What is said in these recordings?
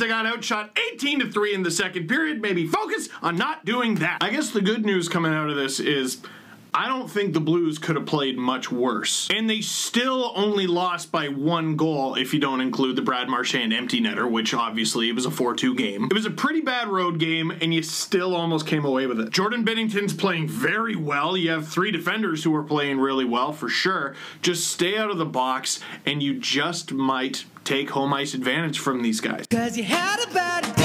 They got outshot 18 to 3 in the second period. Maybe focus on not doing that. I guess the good news coming out of this is I don't think the Blues could have played much worse. And they still only lost by one goal if you don't include the Brad Marchand empty netter, which obviously it was a 4 2 game. It was a pretty bad road game, and you still almost came away with it. Jordan Binnington's playing very well. You have three defenders who are playing really well for sure. Just stay out of the box, and you just might take home ice advantage from these guys. Cause you had a bad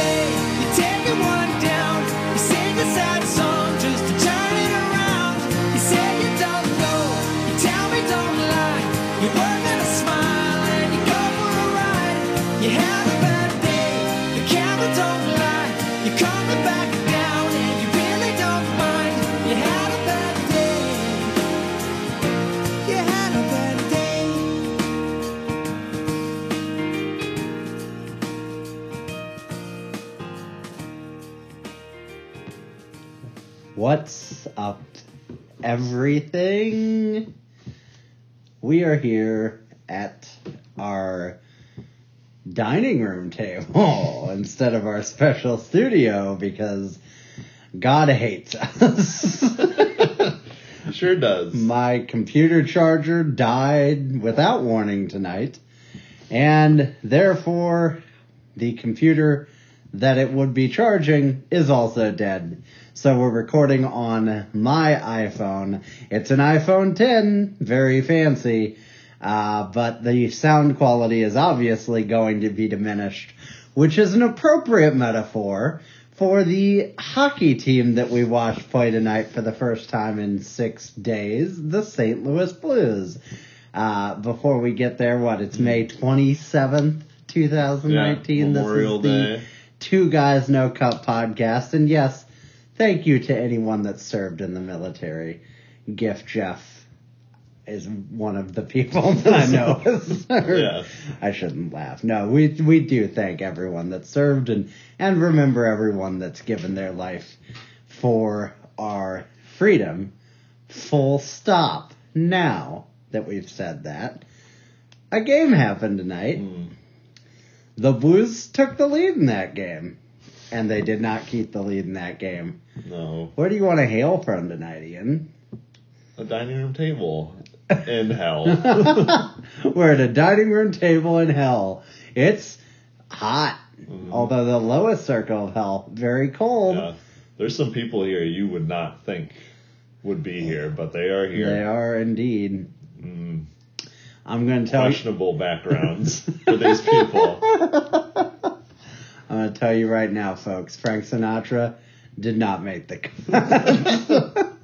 What's up, everything? We are here at our dining room table instead of our special studio because God hates us. Sure does. My computer charger died without warning tonight, and therefore the computer that it would be charging is also dead. So we're recording on my iPhone. It's an iPhone 10, very fancy, uh, but the sound quality is obviously going to be diminished, which is an appropriate metaphor for the hockey team that we watched play tonight for the first time in six days, the St. Louis Blues. Uh, before we get there, what, it's May 27th, 2019. Yeah, Memorial this is the Day. Two Guys No Cup podcast. And yes, thank you to anyone that served in the military. Gift Jeff is one of the people that I know. Yes. I shouldn't laugh. No, we we do thank everyone that served and and remember everyone that's given their life for our freedom. Full stop. Now that we've said that, a game happened tonight. Hmm. The Blues took the lead in that game, and they did not keep the lead in that game. No. Where do you want to hail from tonight, Ian? A dining room table in hell. We're at a dining room table in hell. It's hot, mm-hmm. although the lowest circle of hell very cold. yeah. There's some people here you would not think would be here, but they are here. They are indeed. I'm going to tell you. questionable backgrounds for these people. I'm going to tell you right now, folks. Frank Sinatra did not make the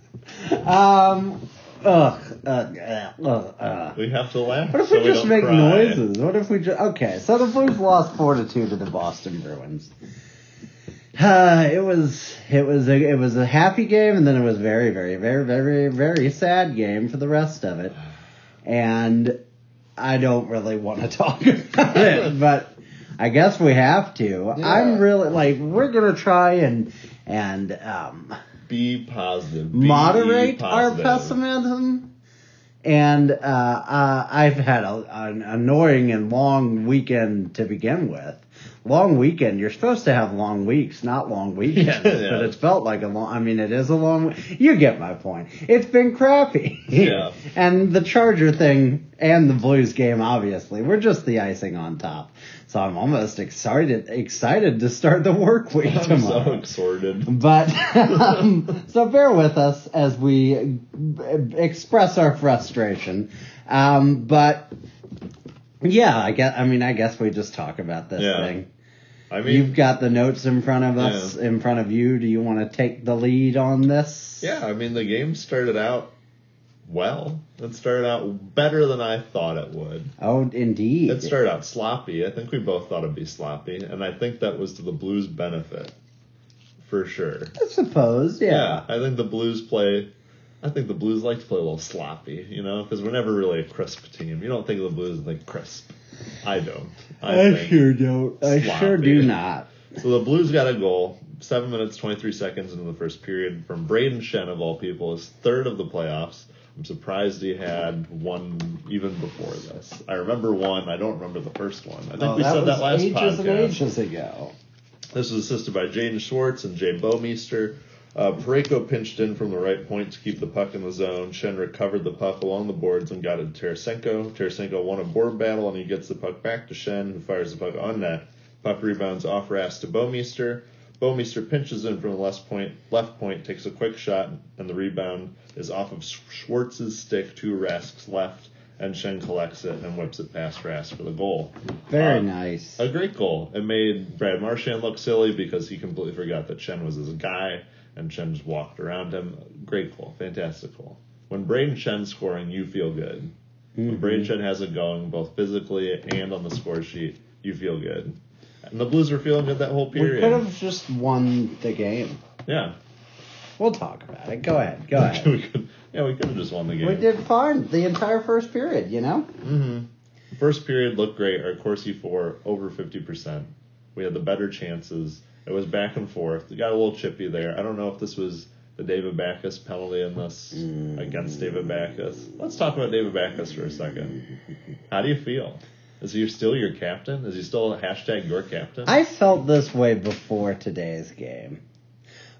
cut. um. Ugh. Uh, uh, ugh, uh. We have to laugh. What if so we just make cry. noises? What if we just okay? So the Blues lost four to two to the Boston Bruins. Uh, it was it was a it was a happy game, and then it was very very very very very sad game for the rest of it. And I don't really want to talk about it, but I guess we have to. I'm really like we're gonna try and and um, Be positive. Be moderate our pessimism. And uh, uh, I've had a, an annoying and long weekend to begin with. Long weekend. You're supposed to have long weeks, not long weekends. Yeah. But it's felt like a long. I mean, it is a long. You get my point. It's been crappy. Yeah. and the Charger thing and the Blues game, obviously, were just the icing on top. So I'm almost excited excited to start the work week I'm tomorrow. so exhorted. But um, so bear with us as we express our frustration. Um, but yeah, I guess I mean I guess we just talk about this Yeah. thing. I mean, You've got the notes in front of us, Yeah. in front of you. Do you want to take the lead on this? yeah, I mean, the game started out well. It started out better than I thought it would. Oh, indeed. It started out sloppy. I think we both thought it'd be sloppy, and I think that was to the Blues' benefit for sure. I suppose, Yeah, yeah. I think the Blues play. I think the Blues like to play a little sloppy, you know, because we're never really a crisp team. You don't think of the Blues and think crisp. I don't. I, I think. sure don't. I sure do not. So the Blues got a goal, seven minutes twenty three seconds into the first period from Brayden Schenn of all people, his third of the playoffs. I'm surprised he had one even before this. I remember one. I don't remember the first one. I think Oh, we said that last ages podcast. and ages ago. This was assisted by Jaden Schwartz and Jay Bouwmeester. Uh, Parayko pinched in from the right point to keep the puck in the zone. Schenn recovered the puck along the boards and got it to Tarasenko. Tarasenko won a board battle and he gets the puck back to Schenn, who fires the puck on net. Puck rebounds off Rask to Bouwmeester. Bouwmeester pinches in from the left point, left point, takes a quick shot, and the rebound is off of Schwartz's stick to Rask's left, and Schenn collects it and whips it past Rask for the goal. Very Uh, nice. a great goal. It made Brad Marchand look silly because he completely forgot that Schenn was his guy, and Schenn just walked around him. Great goal, fantastic. When Brayden Schenn's scoring, you feel good. When mm-hmm. Brayden Schenn has it going, both physically and on the score sheet, you feel good. And the Blues were feeling good that whole period. We could have just won the game. Yeah, We'll talk about it. Go ahead. Go ahead. we could. Yeah, we could have just won the game. we did fine the entire first period, you know? Mm-hmm. First period looked great. Our Corsi for over fifty percent. We had the better chances. It was back and forth. We got a little chippy there. I don't know if this was the David Backes penalty in this against David Backes. Let's talk about David Backes for a second. How do you feel? Is he still your captain? Is he still hashtag your captain? I felt this way before today's game.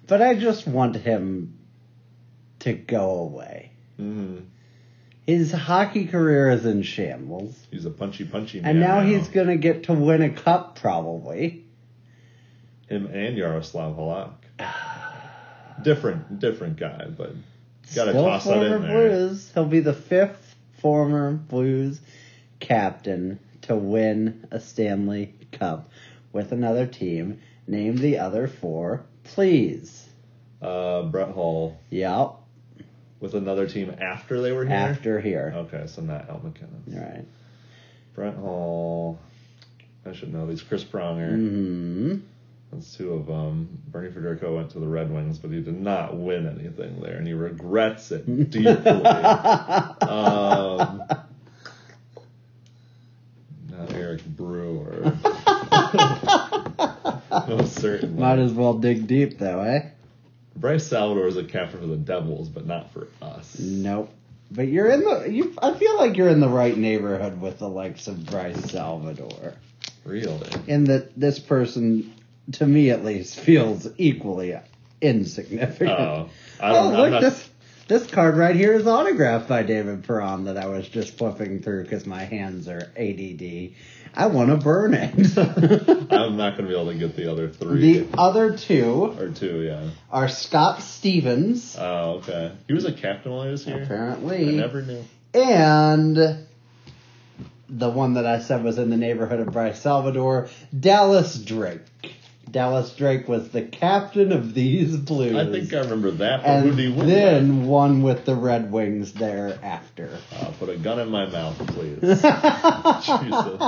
But I just want him to go away. Mhm. His hockey career is in shambles. He's a punchy, punchy man. And now he's going to get to win a cup, probably. Him and Yaroslav Halak. Different, different guy, but gotta Still toss that in there. Blues. He'll be the fifth former Blues captain to win a Stanley Cup with another team. Name the other four, please. Uh, Brett Hull Yep, with another team after they were here. after here. Okay, so not Al McKinnon. Right. Brent Hall. I should know these. Chris Pronger. hmm That's two of them. Bernie Federko went to the Red Wings, but he did not win anything there, and he regrets it deeply. um, not Eric Brewer. no, certainly. Might as well dig deep, though, eh? Bryce Salvador is a captain for the Devils, but not for us. Nope. But you're in the. You, I feel like you're in the right neighborhood with the likes of Bryce Salvador. Really? in that this person, to me at least, feels equally insignificant. Oh, I oh, look not, this. This card right here is autographed by David Perron that I was just flipping through because my hands are ADD. I want to burn it. I'm not going to be able to get the other three the other two or two. Yeah. are Scott Stevens, Oh, okay. He was a captain while he was here. Apparently. I never knew. and the one that I said was in the neighborhood of Bryce Salvador, Dallas Drake. Dallas Drake was the captain of these Blues. I think I remember that. But who did he win? with? then won with the Red Wings thereafter. Uh, put a gun in my mouth, please. Jesus.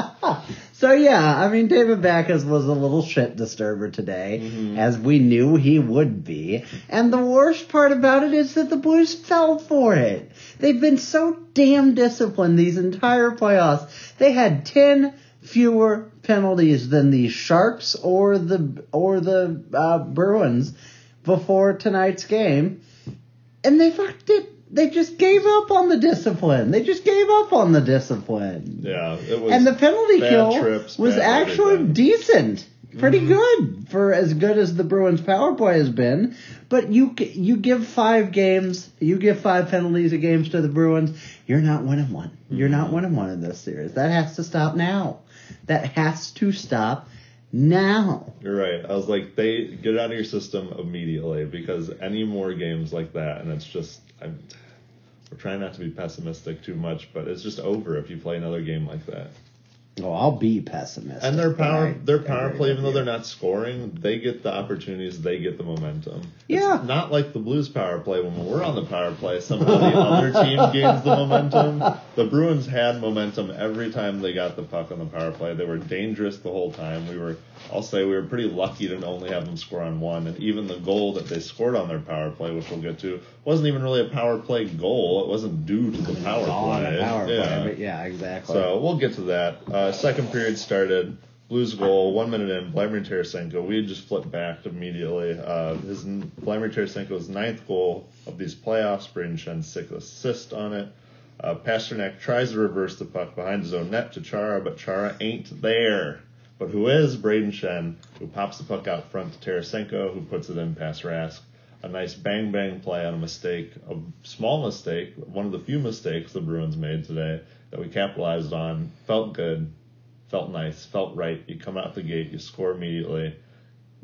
So yeah, I mean David Backes was a little shit disturber today, as we knew he would be. And the worst part about it is that the Blues fell for it. They've been so damn disciplined these entire playoffs. They had ten fewer penalties than the Sharks or the or the uh, Bruins before tonight's game, and they fucked it. They just gave up on the discipline. They just gave up on the discipline. Yeah, it was. And the penalty kill trips, was actually everything. decent, pretty good for as good as the Bruins power play has been. But you you give five games, you give five penalties a games to the Bruins, you're not winning one. You're not Mm-hmm. winning one in this series. That has to stop now. That has to stop now. You're right. I was like, they get it out of your system immediately because any more games like that, and it's just, I'm, we're trying not to be pessimistic too much, but it's just over if you play another game like that. Oh, I'll be pessimistic. And their power, their power play, even though they're not scoring, they get the opportunities, they get the momentum. Yeah. It's not like the Blues power play. When we're on the power play, somehow the other team gains the momentum. The Bruins had momentum every time they got the puck on the power play. They were dangerous the whole time. We were, I'll say, we were pretty lucky to only have them score on one. And even the goal that they scored on their power play, which we'll get to, wasn't even really a power play goal. It wasn't due to the power on play. a power Yeah. play. Yeah, exactly. So we'll get to that. Uh, second period started. Blues goal, one minute in. Vladimir Tarasenko. We just flipped back immediately. Uh, his Vladimir Tarasenko's ninth goal of these playoffs. Brayden Schenn's sixth assist on it. Uh, Pastrnak tries to reverse the puck behind his own net to Chara, but Chara ain't there. But who is Brayden Schenn, who pops the puck out front to Tarasenko, who puts it in past Rask. A nice bang bang play on a mistake, a small mistake, one of the few mistakes the Bruins made today that we capitalized on. Felt good, felt nice, felt right. You come out the gate, you score immediately,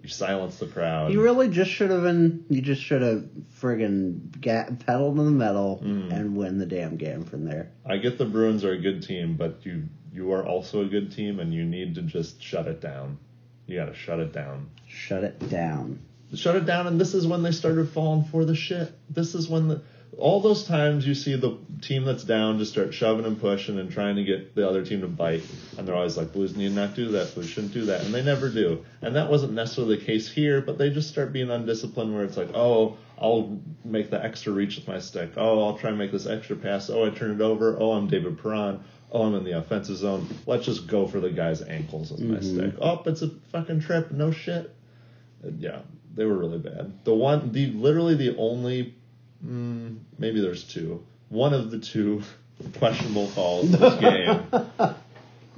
you silence the crowd. You really just should have been. You just should have friggin' ga- pedaled to the metal Mm. and win the damn game from there. I get the Bruins are a good team, but you you are also a good team, and you need to just shut it down. You got to shut it down. Shut it down. shut it down and this is when they started falling for the shit this is when the all those times you see the team that's down just start shoving and pushing and trying to get the other team to bite and they're always like blues need not do that blues shouldn't do that and they never do and that wasn't necessarily the case here but they just start being undisciplined where it's like oh i'll make the extra reach with my stick oh i'll try and make this extra pass oh i turn it over oh i'm david Perron. Oh, I'm in the offensive zone. Let's just go for the guy's ankles with my mm-hmm. stick. Oh, it's a fucking trip. No shit. Yeah, they were really bad. The one, the literally the only, mm, maybe there's two. One of the two questionable calls in this game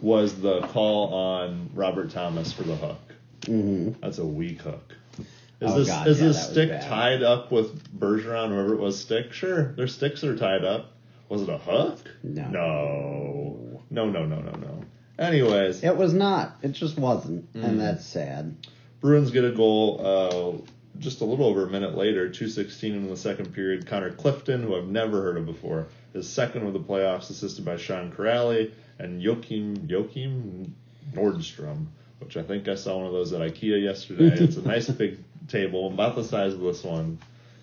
was the call on Robert Thomas for the hook. Mm-hmm. That's a weak hook. Is Oh, this God, is yeah, this stick tied up with Bergeron, whoever it was, stick? Sure, their sticks are tied up. Was it a hook? No. No. No, no, no, no, no. Anyways, It was not. It just wasn't, Mm. and that's sad. Bruins get a goal uh, just a little over a minute later, 2.16 in the second period. Connor Clifton, who I've never heard of before, is second of the playoffs, assisted by Sean Kuraly and Joakim, Joakim Nordstrom, which I think I saw one of those at IKEA yesterday. it's a nice big table, about the size of this one.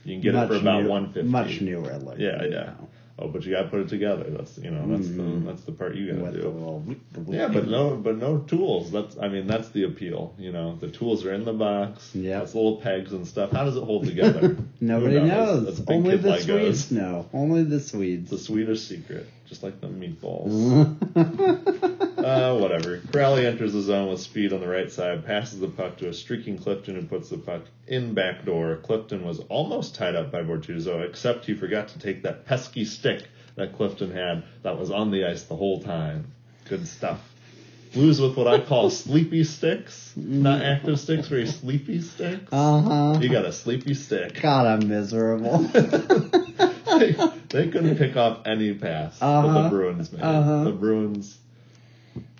You can get it for about new- 150 Much newer looking. Yeah, yeah. now. Oh, but you got to put it together. That's you know that's the mm-hmm. that's the part you got to do. little, Yeah, but no, but no tools. That's, I mean, that's the appeal. You know, the tools are in the box. Yeah, It's little pegs and stuff. How does it hold together? Nobody knows. That's Only the Legos. Swedes know. Only the Swedes. The Swedish secret, just like the meatballs. Uh, whatever. Kuraly enters the zone with speed on the right side, passes the puck to a streaking Clifton who puts the puck in back door. Clifton was almost tied up by Bortuzzo, except he forgot to take that pesky stick that Clifton had that was on the ice the whole time. Good stuff. Blues with what I call sleepy sticks, not active sticks, very sleepy sticks. Uh huh. You got a sleepy stick. God, I'm miserable. they, they couldn't pick off any pass that the Uh-huh. Bruins made. Uh-huh. The Bruins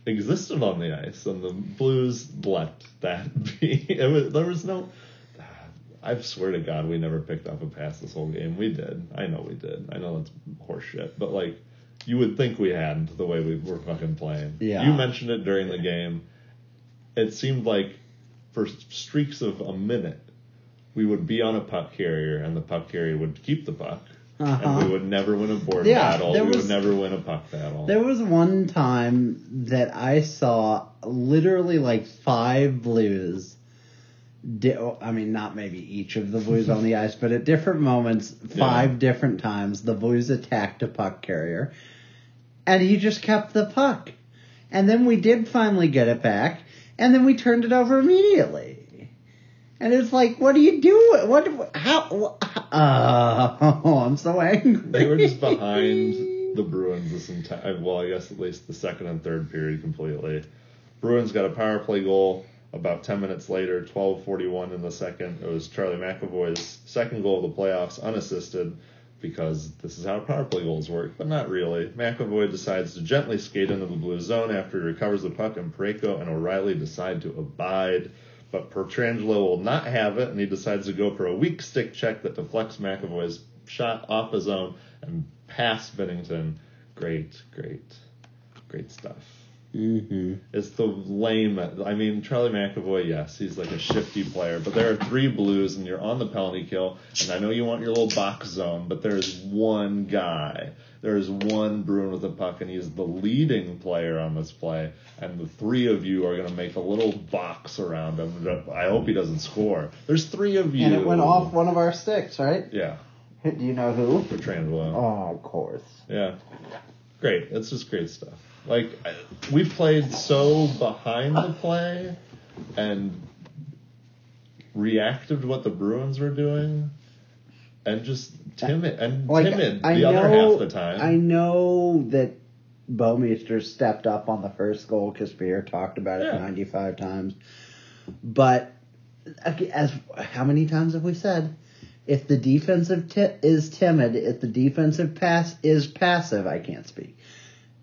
existed on the ice, and the Blues let that be. It was, there was no. I swear to God, we never picked off a pass this whole game. We did. I know we did. I know that's horseshit, but like, you would think we hadn't the way we were fucking playing. Yeah. You mentioned it during the game. It seemed like for streaks of a minute, we would be on a puck carrier, and the puck carrier would keep the puck, Uh-huh. and we would never win a board Yeah, battle. there We was- would never win a puck battle. There was one time that I saw literally like five blues. Di- I mean, not maybe each of the blues on the ice, but at different moments, five Yeah. different times, the blues attacked a puck carrier, and he just kept the puck. And then we did finally get it back, and then we turned it over immediately. And it's like, what are you doing? What? How? Uh, oh, I'm so angry. they were just behind the Bruins this entire. Well, I guess at least the second and third period completely. Bruins got a power play goal about 10 minutes later, 12:41 in the second. It was Charlie McAvoy's second goal of the playoffs, unassisted, because this is how power play goals work, but not really. McAvoy decides to gently skate into the blue zone after he recovers the puck, and Parayko and O'Reilly decide to abide. But Pietrangelo will not have it, and he decides to go for a weak stick check that deflects McAvoy's shot off his own and past Binnington. Great, great, great stuff. Mm-hmm. It's the lame. I mean, Charlie McAvoy, yes, he's like a shifty player, but there are three blues, and you're on the penalty kill. And I know you want your little box zone, but there's one guy. There's one Bruin with the puck, and he's the leading player on this play. And the three of you are going to make a little box around him. I hope he doesn't score. There's three of you. And it went off one of our sticks, right? Yeah, Do you know who? for Transwell. Oh, of course. Yeah. Great. It's just great stuff. Like, we played so behind the play and reacted to what the Bruins were doing and just timid and Like timid I the know, other half of the time. I know that Bouwmeester stepped up on the first goal because Spear talked about it Yeah. 95 times. But as how many times have we said? If the defensive ti- is timid, if the defensive pass is passive, I can't speak.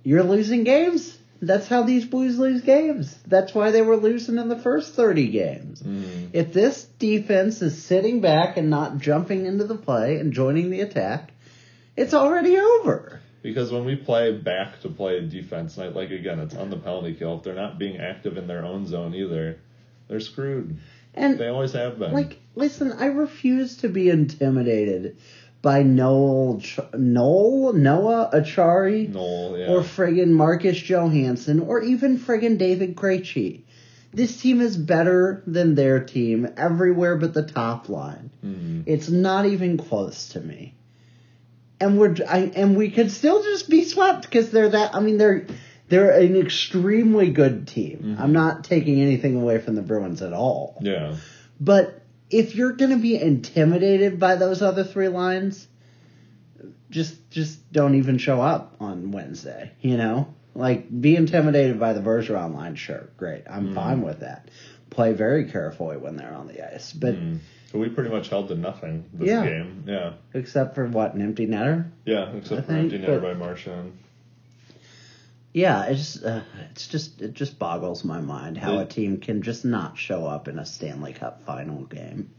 You're losing games. That's how these Blues lose games. That's why they were losing in the first 30 games. Mm. If this defense is sitting back and not jumping into the play and joining the attack, it's already over. Because when we play back to play defense night, like again, it's on the penalty kill. If they're not being active in their own zone either, they're screwed. And They always have been. like, listen, I refuse to be intimidated by Noel, Noel, Noah Acciari, Noel, yeah. or friggin' Marcus Johansson, or even friggin' David Krejci. This team is better than their team everywhere but the top line. Mhm. It's not even close to me. And we're I, and we could still just be swept because they're that. I mean, they're they're an extremely good team. I'm not taking anything away from the Bruins at all. Yeah. But if you're going to be intimidated by those other three lines, just just don't even show up on Wednesday. You know, like be intimidated by the Bergeron line. Sure, great, I'm fine with that. Play very carefully when they're on the ice, but Mm. So we pretty much held to nothing this Yeah. game. Yeah. except for what an empty netter. Yeah, except I for think empty netter that- by Marchand. Yeah, it's uh, it's just it just boggles my mind how a team can just not show up in a Stanley Cup final game.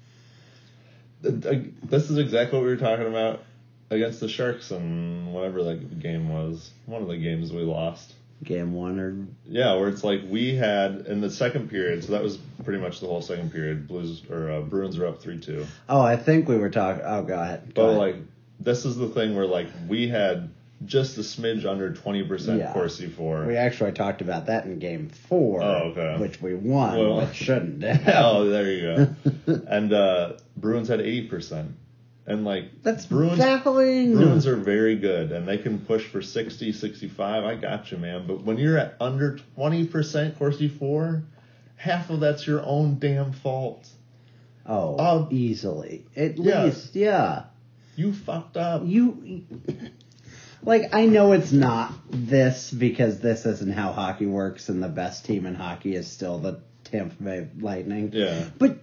Th- th- This is exactly what we were talking about against the Sharks and whatever that game was. One of the games we lost. Game one or Yeah, where it's like we had in the second period, so that was pretty much the whole second period. Blues or uh, Bruins are up three two. oh, I think we were talking. Oh, go ahead. Go But ahead. like this is the thing where like we had just a smidge under twenty percent Yeah. Corsi for. We actually talked about that in game four, Oh, okay. which we won, Well- but shouldn't. oh, there you go. and uh, Bruins had eighty percent, and like That's Bruins. baffling. Bruins are very good and they can push for 60, 65. I got you, man. But when you're at under 20% Corsi for, half of that's your own damn fault. oh, Um, easily. At yeah. least, yeah. You fucked up. You. Like, I know it's not this because this isn't how hockey works, and the best team in hockey is still the Tampa Bay Lightning. Yeah. But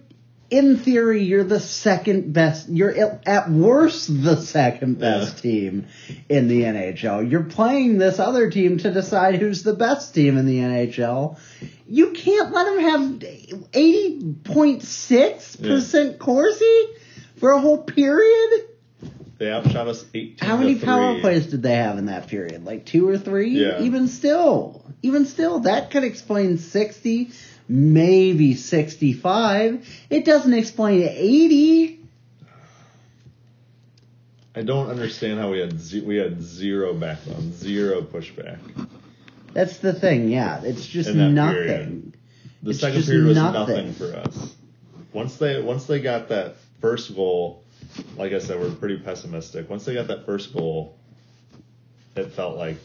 in theory, you're the second best. You're at- worst the second best team in the NHL. You're playing this other team to decide who's the best team in the NHL. You can't let them have eighty point six percent Corsi for a whole period. They outshot us 18 How many power plays did they have in that period? Like two or three? Yeah. Even still, even still, that could explain sixty, maybe sixty-five. It doesn't explain eighty. I don't understand how we had ze- we had zero backbone, zero pushback. That's the thing. Yeah, it's just nothing. period. The It's second period was nothing. nothing. for us. Once they once they got that first goal, like I said, we're pretty pessimistic. Once they got that first goal, it felt like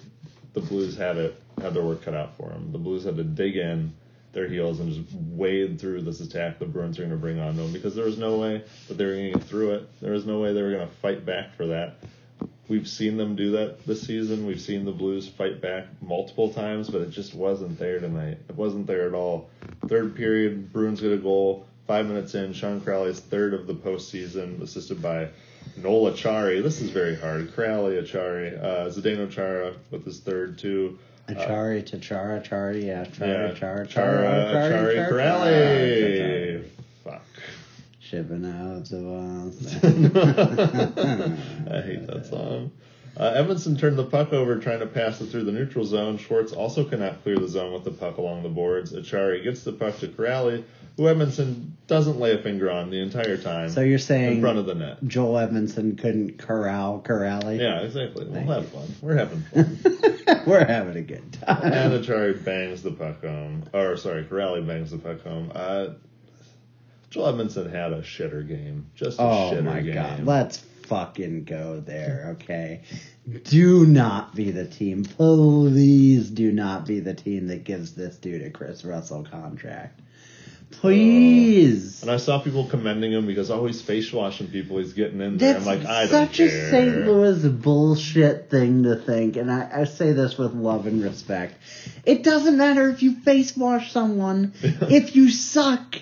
the Blues had it had their work cut out for them. The Blues had to dig in their heels and just wade through this attack the Bruins are going to bring on them because there was no way that they were going to get through it. There was no way they were going to fight back for that. We've seen them do that this season. We've seen the Blues fight back multiple times, but it just wasn't there tonight. It wasn't there at all. Third period, Bruins get a goal. Five minutes in, Sean Kuraly's third of the postseason, assisted by Noel Acciari. This is very hard. Kuraly, Acciari, uh, Zdeno Chara with his third too. Uh, Acciari, Tachara, Chari, yeah, Chara, Yeah, Chara, Chara, Chara, Chari, Chara, Kuraly. Ah, Fuck. Shipping out the walls. Uh, I hate that song. Uh, Edmundson turned the puck over trying to pass it through the neutral zone. Schwartz also cannot clear the zone with the puck along the boards. Acciari gets the puck to Kuraly, who Edmundson doesn't lay a finger on the entire time. So you're saying in front of the net. Joel Edmundson couldn't corral Kuraly? Yeah, exactly. We'll Thank have you. fun. We're having fun. We're having a good time. and Acciari bangs the puck home. Or, sorry, Kuraly bangs the puck home. Uh, Joel Edmundson had a shitter game. Just a Oh shitter my game. god. Let's fucking go there, okay? Do not be the team. Please do not be the team that gives this dude a Kris Russell contract. Please. Uh, and I saw people commending him because oh he's face washing people, he's getting in there. That's I'm like, I don't such a. St. Louis bullshit thing to think, and I, I say this with love and respect. It doesn't matter if you face wash someone, if you suck.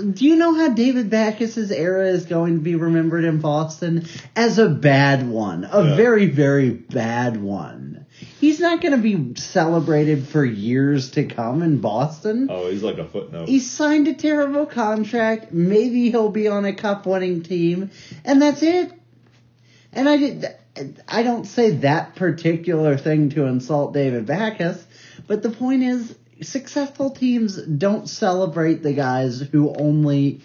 Do you know how David Backes's era is going to be remembered in Boston? As a bad one. A Yeah. very, very bad one. He's not going to be celebrated for years to come in Boston. Oh, he's like a footnote. He signed a terrible contract. Maybe he'll be on a cup winning team, and that's it. And I did. I don't say that particular thing to insult David Backes, but the point is, successful teams don't celebrate the guys who only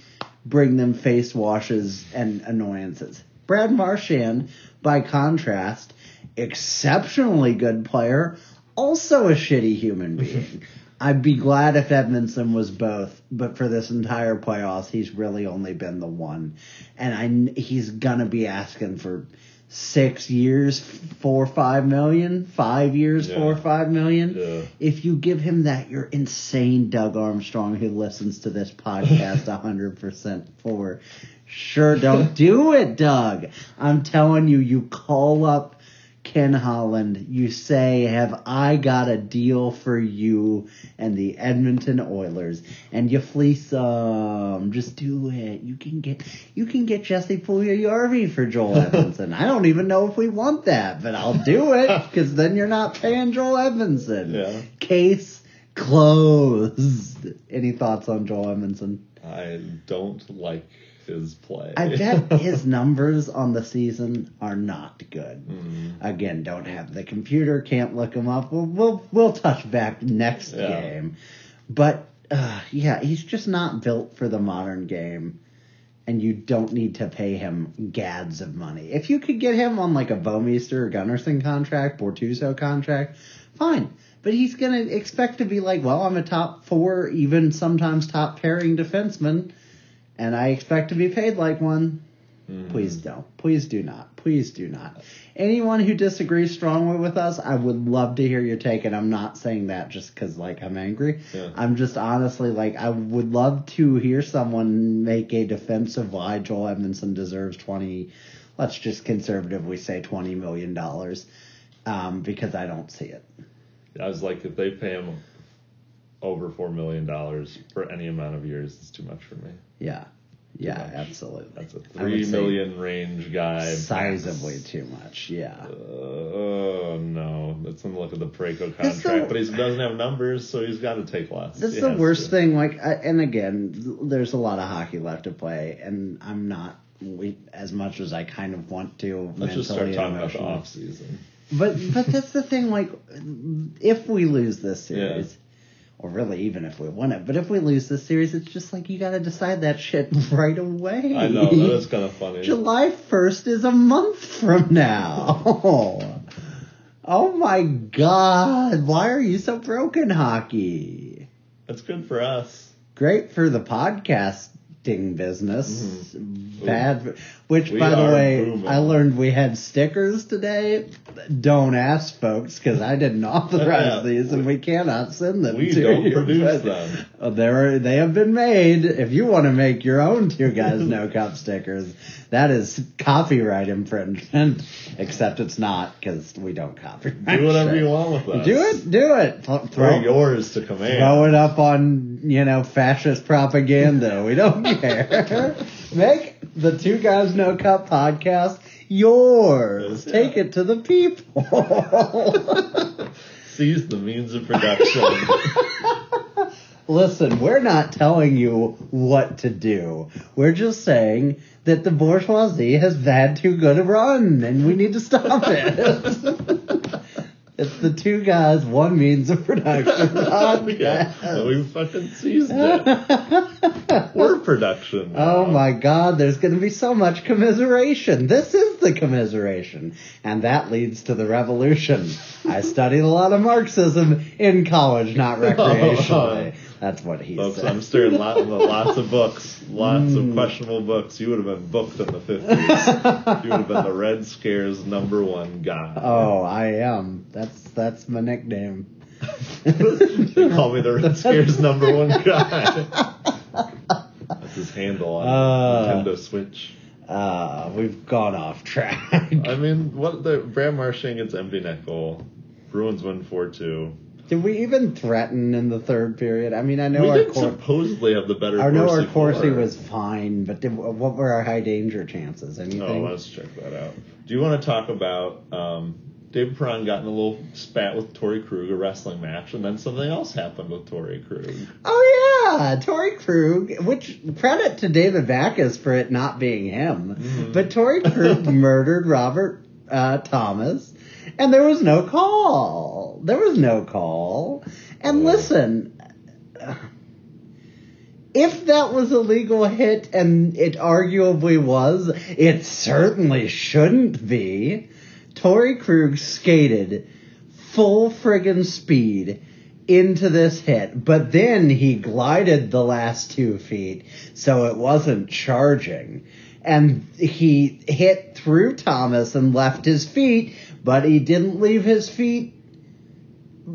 bring them face washes and annoyances. Brad Marchand, by contrast, exceptionally good player, also a shitty human mm-hmm. being. I'd be glad if Edmundson was both, but for this entire playoffs, he's really only been the one, and I he's gonna be asking for six years, four or five million, five years, Yeah. four five million. Yeah. If you give him that, you're insane, Doug Armstrong, who listens to this podcast hundred percent for sure. Don't do it, Doug. I'm telling you, you call up Ken Holland, you say, Have I got a deal for you and the Edmonton Oilers? And you fleece them. Just do it. You can get you can get Jesse Puljujarvi for Joel Edmundson. I don't even know if we want that, but I'll do it because then you're not paying Joel Edmundson. Yeah. Case closed. Any thoughts on Joel Edmundson? I don't like his play. I bet his numbers on the season are not good. Mm-hmm. Again, don't have the computer, can't look him up. We'll we'll, we'll touch back next Yeah. game, but uh, yeah, he's just not built for the modern game, and you don't need to pay him gads of money. If you could get him on like a Bouwmeester or Gunnarsson contract, Bortuzzo contract, fine. But he's gonna expect to be like, well, I'm a top four, even sometimes top pairing defenseman and I expect to be paid like one. Please don't. Please do not. Please do not. Anyone who disagrees strongly with us, I would love to hear your take, and I'm not saying that just because like I'm angry. Yeah. I'm just honestly like I would love to hear someone make a defense of why Joel Edmundson deserves twenty. Let's just conservatively say twenty million dollars, um, because I don't see it. I was like, if they pay him over four million dollars for any amount of years, is too much for me. Yeah, yeah, absolutely. That's a three million three say million range guy. sizably too much. Yeah. Uh, oh no, let's look at the Parayko contract, the- but he doesn't have numbers, so he's got to take less. That's He the worst to. thing. Like, I, and again, there's a lot of hockey left to play, and I'm not we, as much as I kind of want to Let's just start talking about the off season. But but that's the thing. Like, if we lose this series, or really even if we win it, but if we lose this series, it's just like you got to decide that shit right away. I know that is kind of funny. July 1st is a month from now. Oh my god, why are you so broken, hockey? That's good for us. Great for the podcasting business. Bad, which Mm-hmm. We by the way, booming. I learned we had stickers today. Don't ask folks because I didn't authorize these and we cannot send them We to don't you. produce them. There, they have been made. If you want to make your own two guys no cup stickers, that is copyright infringement. Except it's not because we don't copyright. Do whatever you want with us. Do it. Do it. Th- We're Throw, yours to command. throw it up on you know fascist propaganda. We don't care. Make the two guys no cup podcast yours. Yeah. Take it to the people. Seize the means of production. Listen, we're not telling you what to do. We're just saying that the bourgeoisie has had too good a run and we need to stop it. it's the two guys, one means of production. yeah, podcast. we fucking seized it. We're production. Oh my god, there's gonna be so much commiseration. This is the commiseration. And that leads to the revolution. I studied a lot of Marxism in college, not oh, recreationally. That's what he Folks, said. I'm staring lot, lots of books, lots Mm. of questionable books. You would have been booked in the 50s. you would have been the Red Scares number one guy. Oh, I am. That's that's my nickname. they call me the Red Scares number one guy. That's his handle on Uh. Nintendo Switch. Uh, we've gone off track. I mean, what the Brad Marchand gets empty net goal. Bruins win 4 2. Did we even threaten in the third period? I mean, I know We our did cor- supposedly have the better I know our Corsi Corsi was fine, but did, what were our high danger chances? Anything? Oh, let's check that out. Do you want to talk about um, David Perron got in a little spat with Torey Krug, a wrestling match, and then something else happened with Torey Krug. Oh yeah, Torey Krug. Which credit to David Backes for it not being him, Mm-hmm. but Torey Krug murdered Robert uh, Thomas, and there was no call. There was no call. And listen, if that was a legal hit, and it arguably was, it certainly shouldn't be. Torey Krug skated full friggin' speed into this hit, but then he glided the last two feet, so it wasn't charging. And he hit through Thomas and left his feet, but he didn't leave his feet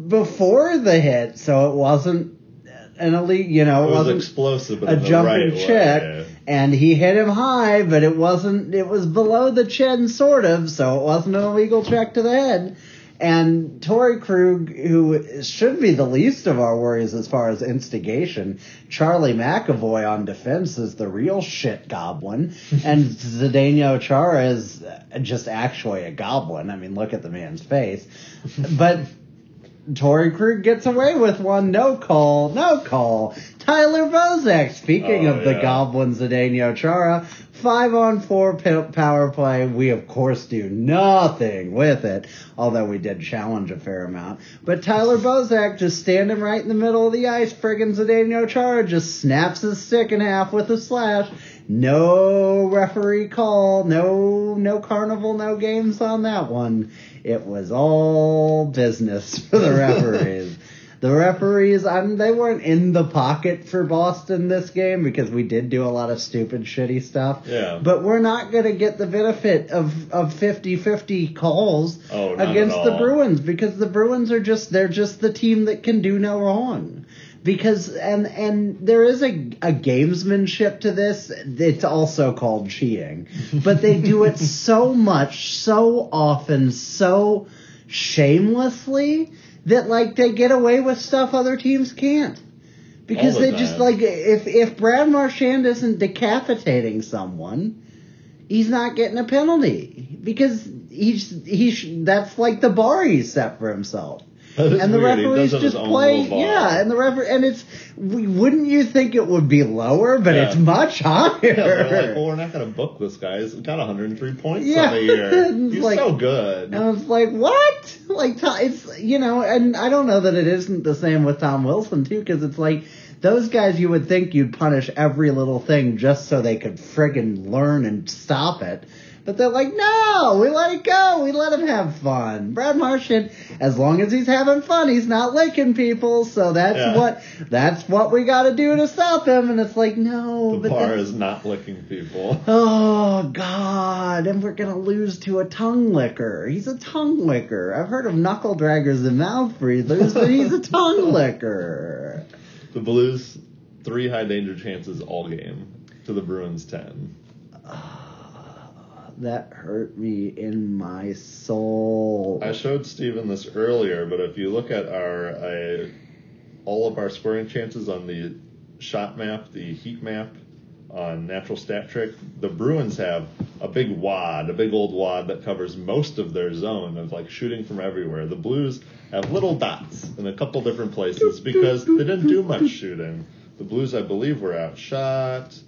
before the hit, so it wasn't an elite, you know, It it was wasn't explosive, but a jumping right check, way. and he hit him high, but it wasn't. It was below the chin, sort of, so it wasn't an illegal check to the head. And Torey Krug, who should be the least of our worries as far as instigation, Charlie McAvoy on defense is the real shit goblin, and Zdeno Chara is just actually a goblin. I mean, look at the man's face. But Torey Krug gets away with one. No call. No call. Tyler Bozak. Speaking Oh, of the yeah. Goblin Zdeno Chara, five on four power play. We of course do nothing with it, although we did challenge a fair amount. But Tyler Bozak just standing right in the middle of the ice, friggin' Zdeno Chara just snaps his stick in half with a slash. No referee call, no no carnival, no games on that one. It was all business for the referees. The referees, I mean, they weren't in the pocket for Boston this game because we did do a lot of stupid, shitty stuff. Yeah. But we're not going to get the benefit of, of 50-50 calls Oh, against the. Bruins because the Bruins are just, they're just the team that can do no wrong because and and there is a, a gamesmanship to this it's also called cheating but they do it so much so often so shamelessly that like they get away with stuff other teams can't. Because the they just like if if Brad Marchand isn't decapitating someone he's not getting a penalty. Because he's he's that's like the bar he's set for himself and the weird. Referees does have his just play, yeah, and the refer and it's we- wouldn't you think it would be lower, but Yeah. it's much higher. Yeah, they're like, well, we're not going to book this guy. He's got 103 points Yeah. on the year. He's like- so good. and I was like, what? Like, it's you know, and I don't know that it isn't the same with Tom Wilson too, because it's like those guys you would think you'd punish every little thing just so they could friggin' learn and stop it. But they're like, no, we let it go. We let him have fun. Brad Marchand, as long as he's having fun, he's not licking people. So that's Yeah. what that's what we got to do to stop him. And it's like, no, the but bar is not licking people. Oh God! And we're gonna lose to a tongue licker. He's a tongue licker. I've heard of knuckle draggers and mouth breathers, but he's a tongue licker. The Blues, three high danger chances all game to the Bruins 10. That hurt me in my soul. I showed Steven this earlier, but if you look at our uh, all of our scoring chances on the shot map, the heat map on natural stat trick, the Bruins have a big wad, a big old wad that covers most of their zone of like shooting from everywhere. The Blues have little dots in a couple different places because they didn't do much shooting. The Blues, I believe, were outshot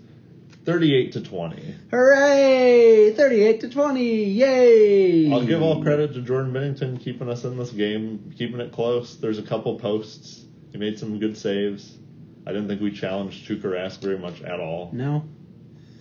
38 to 20. Hooray! 38 to 20. Yay! I'll give all credit to Jordan Binnington keeping us in this game, keeping it close. There's a couple posts. He made some good saves. I didn't think we challenged Tuukka Rask very much at all. No.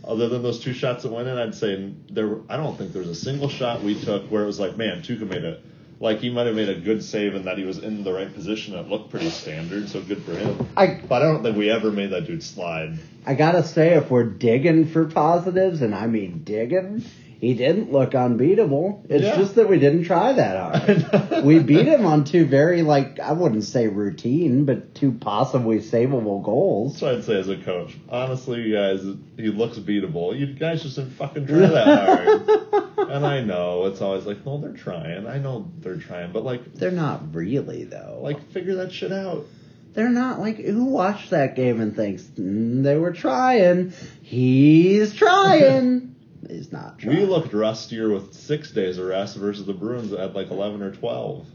Other than those two shots that went in, I'd say there. I don't think there was a single shot we took where it was like, man, Tuukka made it. Like he might have made a good save and that he was in the right position. And it looked pretty standard, so good for him. I But I don't think we ever made that dude slide. I gotta say, if we're digging for positives, and I mean digging, he didn't look unbeatable. It's Yeah. just that we didn't try that hard. we beat him on two very, like, I wouldn't say routine, but two possibly savable goals. That's what I'd say as a coach. Honestly, you guys, he looks beatable. You guys just didn't fucking try that hard. and I know it's always like, no, they're trying. I know they're trying, but like, They're not really, though. like figure that shit out. They're not like who watched that game and thinks mm, they were trying. He's trying. He's not trying. We looked rustier with six days of rest versus the Bruins that had like eleven or twelve.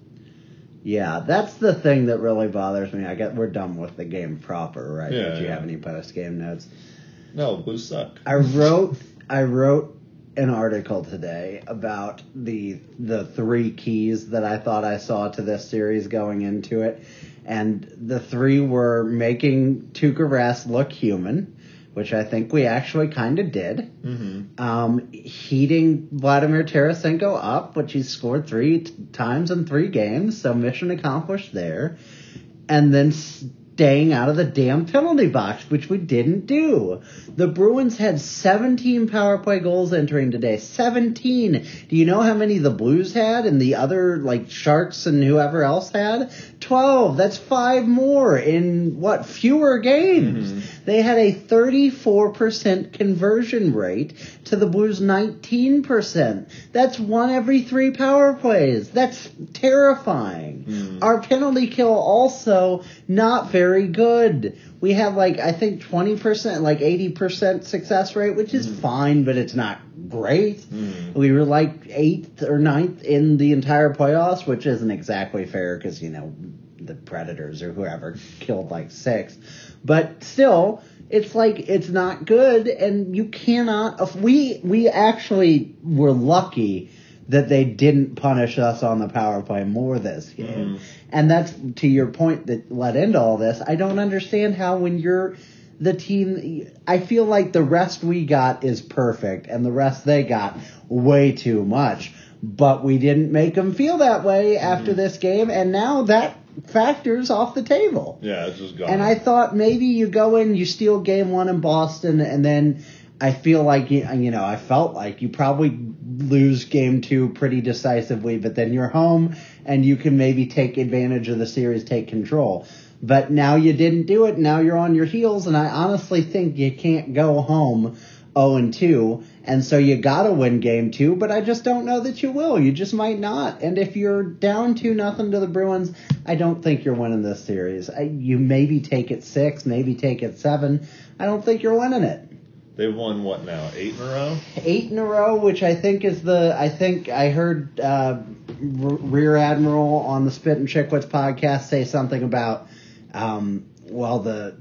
Yeah, that's the thing that really bothers me. I get we're done with the game proper, right? Yeah, Did you yeah. have any post game notes? No, Blues suck. I wrote I wrote an article today about the the three keys that I thought I saw to this series going into it, and the three were making Tuukka Rask look human, which I think we actually kind of did. Mm-hmm. Um, heating Vladimir Tarasenko up, which he scored three t- times in three games, so mission accomplished there. And then staying out of the damn penalty box, which we didn't do. The Bruins had 17 power play goals entering today. 17. Do you know how many the Blues had and the other, like, Sharks and whoever else had? 12. That's five more in, what, fewer games. They had a 34% conversion rate to the Blues 19%. That's one every three power plays. That's terrifying. Hmm. Our penalty kill also not very good. We have like, I think 20%, like 80% success rate, which is hmm. fine, but it's not great. Hmm. We were like eighth or ninth in the entire playoffs, which isn't exactly fair because, you know, the Predators or whoever killed like six. But still, it's like it's not good, and you cannot. We we actually were lucky that they didn't punish us on the power play more this game, mm-hmm. and that's to your point that led into all this. I don't understand how when you're the team, I feel like the rest we got is perfect, and the rest they got way too much. But we didn't make them feel that way after mm-hmm. this game, and now that factors off the table. Yeah, it's just gone. And I thought maybe you go in, you steal game one in Boston, and then I feel like you, know, I felt like you probably lose game two pretty decisively, but then you're home and you can maybe take advantage of the series, take control. But now you didn't do it. Now you're on your heels, and I honestly think you can't go home 0 and 2, and so you gotta win game two. But I just don't know that you will. You just might not. And if you're down two nothing to the Bruins, I don't think you're winning this series. I, you maybe take it six, maybe take it seven. I don't think you're winning it. They've won what now? Eight in a row. Eight in a row, which I think is the. I think I heard uh, Rear Admiral on the Spittin' Chiclets podcast say something about, um, well, the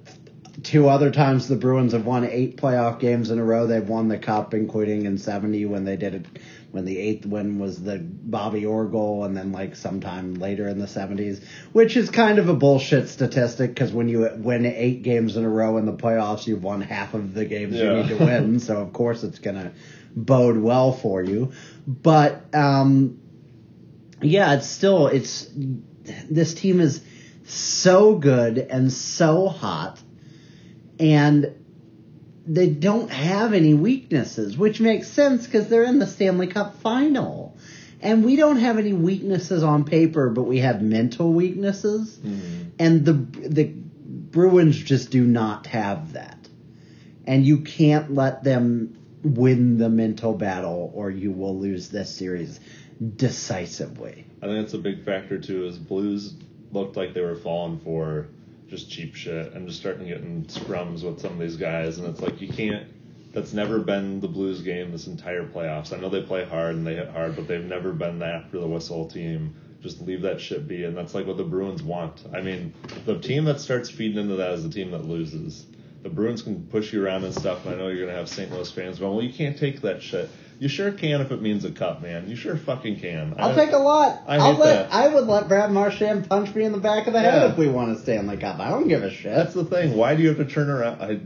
two other times the Bruins have won eight playoff games in a row. They've won the cup, including in '70 when they did it. When the eighth win was the Bobby Orr goal, and then like sometime later in the '70s, which is kind of a bullshit statistic because when you win eight games in a row in the playoffs, you've won half of the games you need to win. so of course it's gonna bode well for you. But um, yeah, it's still it's this team is so good and so hot, and they don't have any weaknesses, which makes sense because they're in the Stanley Cup final. And we don't have any weaknesses on paper, but we have mental weaknesses. Mm-hmm. And the the Bruins just do not have that. And you can't let them win the mental battle or you will lose this series decisively. I think that's a big factor too. Is Blues looked like they were falling for just cheap shit I'm just starting getting scrums with some of these guys, and it's like you can't That's never been the Blues game this entire playoffs. I know they play hard and they hit hard, but they've never been after the whistle team. Just leave that shit be, and that's like what the Bruins want. I mean, the team that starts feeding into that is the team that loses. The Bruins can push you around and stuff, and I know you're gonna have St. Louis fans going, "Well, you can't take that shit." You sure can if it means a cup, man. You sure fucking can. I'll I- take a lot. I I'll let. that. I would let Brad Marchand punch me in the back of the head Yeah. if we won a Stanley Cup. I don't give a shit. That's the thing. Why do you have to turn around? I,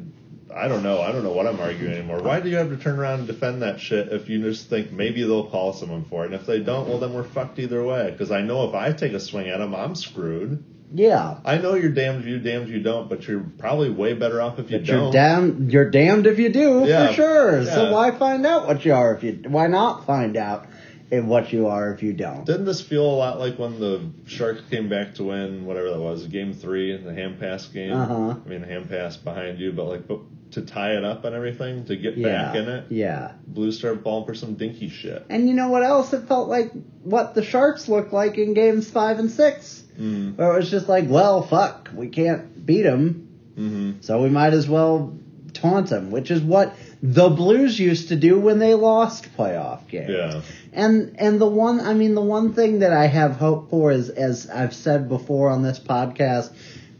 I don't know. I don't know what I'm arguing anymore. Why do you have to turn around and defend that shit if you just think maybe they'll call someone for it? And if they don't, well, then we're fucked either way. Because I know if I take a swing at them, I'm screwed. Yeah. I know you're damned if you, damned if you don't, but you're probably way better off if you But don't. you're damned. You're damned if you do, Yeah. for sure. So why find out what you are if you? Why not find out if what you are if you don't? Didn't this feel a lot like when the Sharks came back to win whatever that was, game three, the hand pass game? Uh-huh. I mean, the hand pass behind you, but like, but to tie it up and everything to get Yeah. back in it. Yeah. Blues start balling for some dinky shit. And you know what else? It felt like what the Sharks looked like in games five and six, Mm. where it was just like, well, fuck, we can't beat them, hmm so we might as well taunt them, which is what the Blues used to do when they lost playoff games. Yeah. And and the one I mean the one thing that I have hope for is as I've said before on this podcast,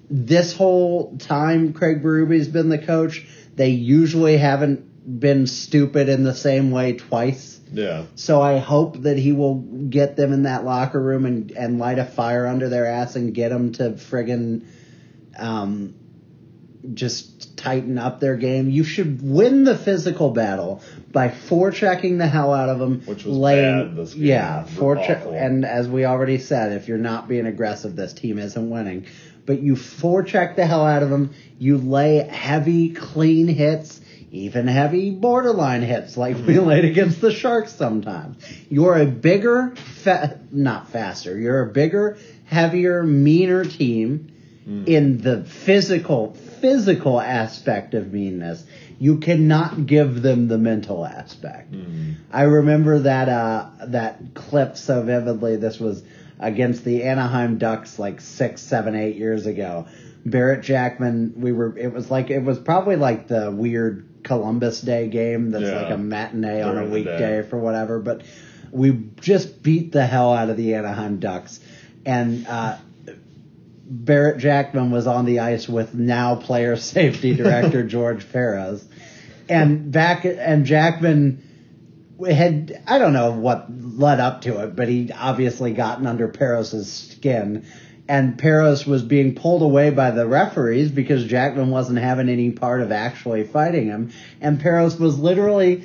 this whole time Craig Berube's been the coach, they usually haven't been stupid in the same way twice. Yeah. So I hope that he will get them in that locker room and, and light a fire under their ass and get them to friggin' um, just tighten up their game. You should win the physical battle by forechecking the hell out of them. Which was bad this game. Yeah, forecheck. And as we already said, if you're not being aggressive, this team isn't winning. But you forecheck the hell out of them. You lay heavy, clean hits, even heavy borderline hits like we laid against the Sharks sometimes. You're a bigger, fa- not faster, you're a bigger, heavier, meaner team Mm. in the physical, physical aspect of meanness. You cannot give them the mental aspect. Mm. I remember that uh, that clip so vividly. This was against the Anaheim Ducks like six, seven, eight years ago. Barrett Jackman, we were. It was like it was probably like the weird Columbus Day game that's Yeah. like a matinee on a weekday for whatever. But we just beat the hell out of the Anaheim Ducks, and uh, Barrett Jackman was on the ice with now player safety director George Parros, and back and Jackman had I don't know what led up to it, but he obviously gotten under Parros's skin. And Parros was being pulled away by the referees because Jackman wasn't having any part of actually fighting him. And Parros was literally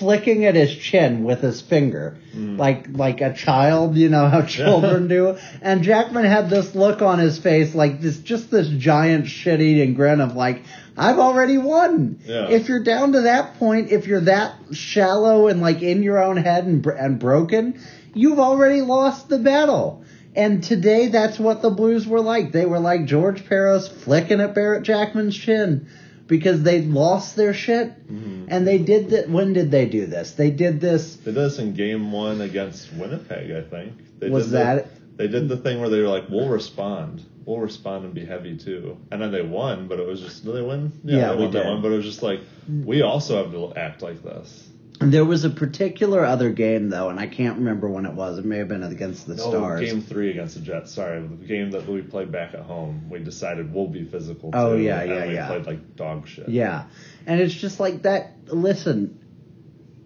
flicking at his chin with his finger, mm. like like a child, you know how children do. And Jackman had this look on his face, like this, just this giant shit-eating grin of like, I've already won. Yeah. If you're down to that point, if you're that shallow and like in your own head and, and broken, you've already lost the battle. And today, that's what the Blues were like. They were like George Parros flicking at Barrett Jackman's chin because they lost their shit. Mm-hmm. And they did that. When did they do this? They did this. They did this in game one against Winnipeg, I think. They Was did the- that- They did the thing where they were like, "We'll respond, we'll respond and be heavy too," and then they won. But it was just, did they win? Yeah, they we won that did. one. But it was just like, we also have to act like this. There was a particular other game though, and I can't remember when it was. It may have been against the Stars. No, Stars. game three against the Jets. Sorry, the game that we played back at home. We decided we'll be physical. Oh, yeah, and yeah, we yeah. Played like dog shit. Yeah. And it's just like that. Listen,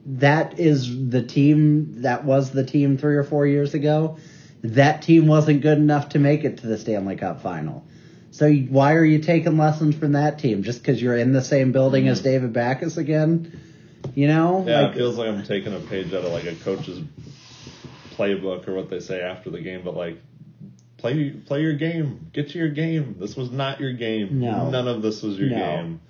that is the team that was the team three or four years ago. That team wasn't good enough to make it to the Stanley Cup final. So why are you taking lessons from that team? Just because you're in the same building as mm-hmm. David Backes again? You know? Yeah, Like- it feels like I'm taking a page out of like a coach's playbook or what they say after the game, but like play play your game. Get to your game. This was not your game. No. None of this was your No. game.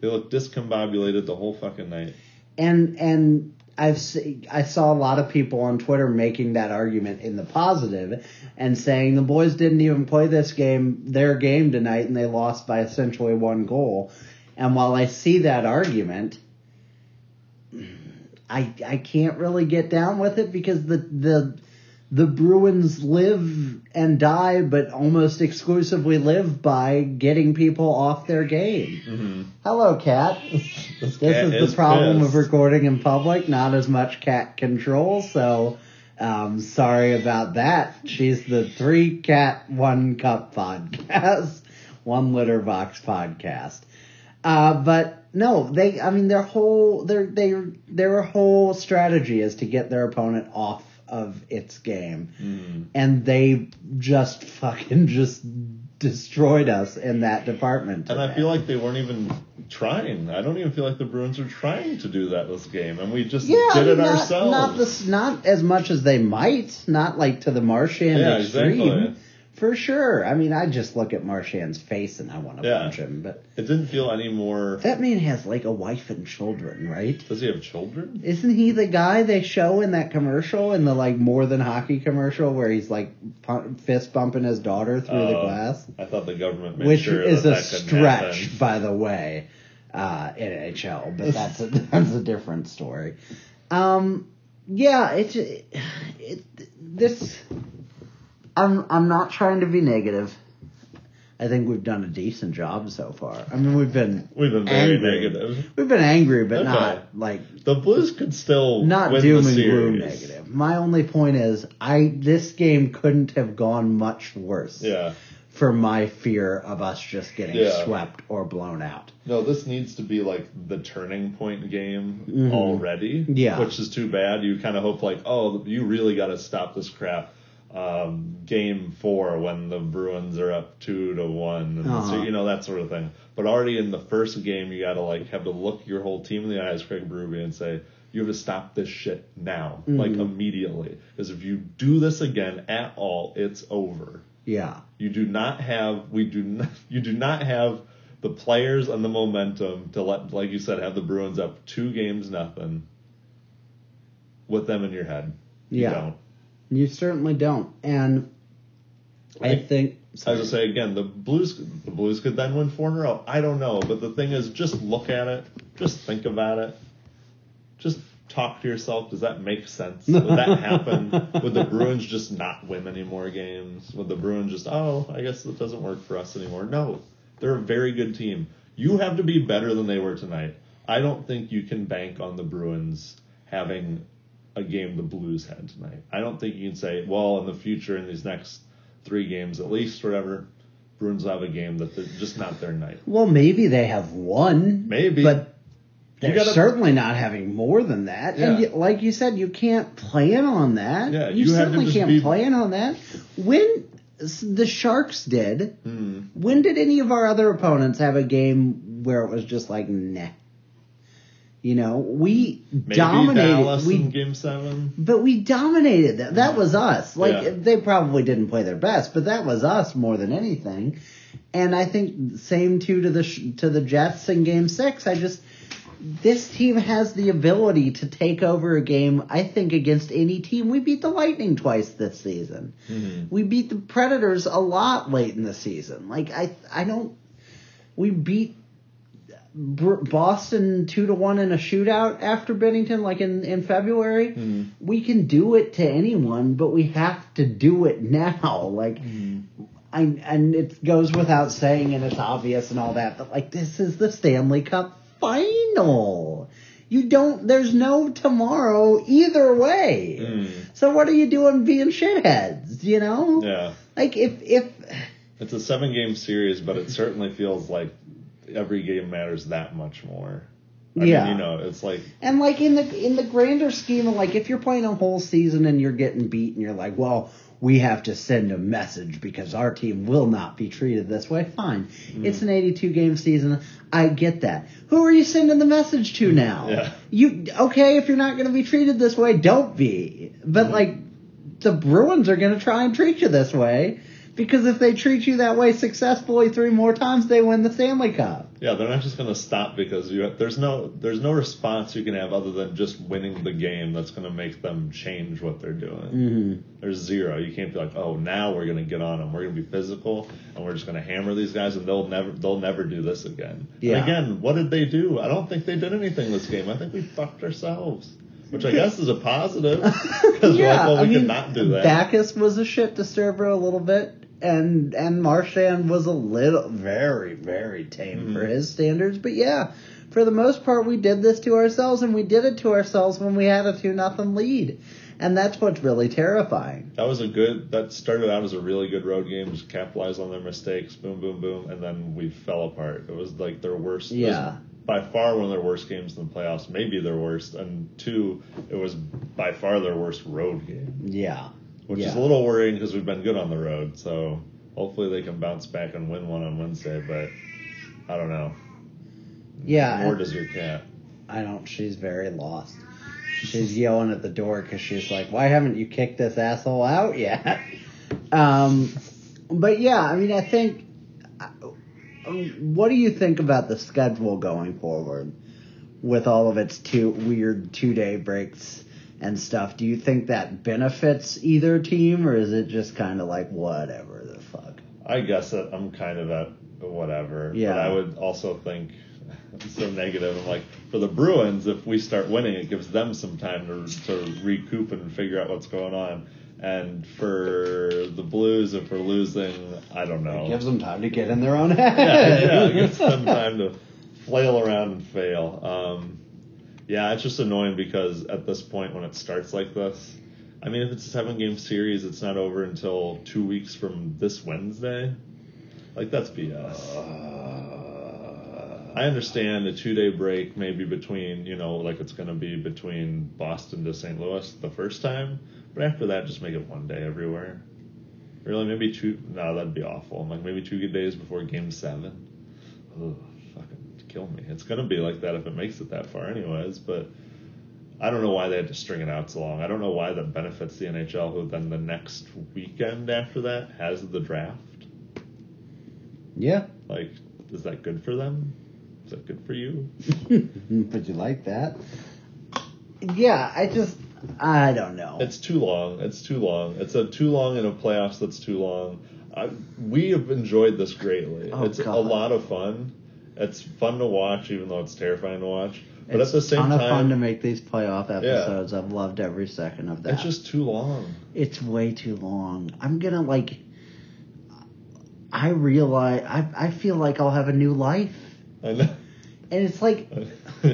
They looked discombobulated the whole fucking night. and and I've se- I saw a lot of people on Twitter making that argument in the positive and saying the boys didn't even play this game their game tonight and they lost by essentially one goal. And while I see that argument, I I can't really get down with it because the the the Bruins live and die, but almost exclusively live by getting people off their game. Hello, cat. This cat is the problem pissed. of recording in public. Not as much cat control, so um, sorry about that. She's the three cat one cup podcast, one litter box podcast. Uh, but no, they. I mean, their whole their their their whole strategy is to get their opponent off of its game, Mm-hmm. and they just fucking just destroyed us in that department. And I feel like they weren't even trying. I don't even feel like the Bruins are trying to do that this game, and we just Yeah, did I it mean, not, ourselves. Not this, not as much as they might. Not like to the Marchand Yeah, extreme, exactly. For sure. I mean, I just look at Marchand's face and I want to Yeah. punch him. But It didn't feel any more. that man has like a wife and children, right? Does he have children? Isn't he the guy they show in that commercial in the like more than hockey commercial where he's like fist bumping his daughter through the Oh, glass? I thought the government made which sure is that a that stretch, happen. by the way, uh, in NHL. But that's a, that's a different story. Um, yeah, it's it, it, this. I'm I'm not trying to be negative. I think we've done a decent job so far. I mean, we've been We've been very angry. negative. We've been angry, but Okay. not like The Blues could still not win doom and gloom negative. My only point is, I this game couldn't have gone much worse Yeah. for my fear of us just getting Yeah. swept or blown out. No, this needs to be like the turning point game already. Mm-hmm. Yeah. Which is too bad. You kind of hope like, oh, you really got to stop this crap. Um, game four when the Bruins are up two to one, and Uh-huh. so, you know that sort of thing. But already in the first game, you got to like have to look your whole team in the eyes, Craig Berube, and say you have to stop this shit now, like Mm-hmm. immediately. Because if you do this again at all, it's over. Yeah. You do not have we do not you do not have the players and the momentum to let like you said have the Bruins up two games nothing with them in your head. You Yeah. don't. You certainly don't. And I Like, think As I say again, the Blues the Blues could then win four in a row. I don't know, but the thing is, just look at it, just think about it, just talk to yourself. Does that make sense? Would that happen? Would the Bruins just not win any more games? Would the Bruins just oh, I guess it doesn't work for us anymore? No, they're a very good team. You have to be better than they were tonight. I don't think you can bank on the Bruins having a game the Blues had tonight. I don't think you can say, well, in the future, in these next three games at least, whatever, Bruins will have a game that they're just not their night. well maybe they have one. Maybe. But they're gotta- certainly not having more than that. And you, like you said, you can't plan on that. Yeah, you, you certainly can't be- plan on that. When the Sharks did, Hmm. when did any of our other opponents have a game where it was just like, nah? You know, we Maybe dominated. Dallas we in Game Seven. But we dominated them. That was us. Like Yeah. they probably didn't play their best, but that was us more than anything. And I think same too to the to the Jets in Game Six. I just this team has the ability to take over a game. I think against any team. We beat the Lightning twice this season. Mm-hmm. We beat the Predators a lot late in the season. Like I I don't. We beat Boston two to one in a shootout after Binnington, like in in February. Mm-hmm. We can do it to anyone, but we have to do it now. Like, mm-hmm. I and it goes without saying, and it's obvious and all that, but like this is the Stanley Cup final. You don't. There's no tomorrow either way. Mm. So what are you doing being shitheads? You know? Yeah, Like if if it's a seven game series, but it certainly feels like every game matters that much more. I Yeah. mean, you know, it's like And like in the in the grander scheme of like if you're playing a whole season and you're getting beat and you're like, well, we have to send a message because our team will not be treated this way. Fine. Mm-hmm. It's an 82 game season. I get that. Who are you sending the message to mm-hmm. now? Yeah. You okay if you're not going to be treated this way, don't be. But mm-hmm. like the Bruins are going to try and treat you this way because if they treat you that way successfully three more times, they win the Stanley Cup. Yeah, they're not just going to stop because you there's no there's no response you can have other than just winning the game that's going to make them change what they're doing. Mm-hmm. There's zero. You can't be like, oh, now we're going to get on them. We're going to be physical and we're just going to hammer these guys and they'll never they'll never do this again. Yeah. And again, what did they do? I don't think they did anything this game. I think we fucked ourselves. which I guess is a positive because yeah, well, we I mean, could not do that. Backes was a shit disturber a little bit, and and Marchand was a little very very tame Mm-hmm. for his standards. But yeah, for the most part, we did this to ourselves, and we did it to ourselves when we had a two nothing lead, and that's what's really terrifying. That was a good. That started out as a really good road game. Just capitalized on their mistakes. Boom, boom, boom, and then we fell apart. It was like their worst. Yeah. by far one of their worst games in the playoffs. Maybe their worst. And two, it was by far their worst road game, Yeah, which yeah. is a little worrying because we've been good on the road. So hopefully they can bounce back and win one on Wednesday. But I don't know. yeah. Nor does your cat. I don't. She's very lost. She's yelling at the door because she's like, "Why haven't you kicked this asshole out yet?" Um, but yeah, I mean, I think. What do you think about the schedule going forward, with all of its two weird two day breaks and stuff? Do you think that benefits either team, or is it just kind of like whatever the fuck? I guess that I'm kind of at whatever. Yeah. But I would also think so negative. I'm like, for the Bruins, if we start winning, it gives them some time to, to recoup and figure out what's going on. And for the Blues, if we're losing, I don't know. It gives them time to get in their own yeah, head. yeah, it gives them time to flail around and fail. Um, yeah, it's just annoying because at this point, when it starts like this, I mean, if it's a seven game series, it's not over until two weeks from this Wednesday. Like, that's BS. Uh. I understand a two day break, maybe between, you know, like it's going to be between Boston to St. Louis the first time, but after that, just make it one day everywhere. Really, maybe two. No, that'd be awful. Like maybe two good days before Game Seven. Ugh, kill me. It's gonna be like that if it makes it that far, anyways. But I don't know why they had to string it out so long. I don't know why that benefits the NHL, who then the next weekend after that has the draft. yeah. Like, is that good for them? Is that good for you? Would you like that? Yeah, I just I don't know. It's too long. It's too long. It's a too long in a playoffs. That's too long. I, we have enjoyed this greatly. Oh, it's a lot of fun. It's fun to watch, even though it's terrifying to watch. But it's at the same ton of fun to make these playoff episodes. I've loved every second of that. it's just too long. it's way too long. I'm gonna like. I realize I I feel like I'll have a new life, I know. and it's like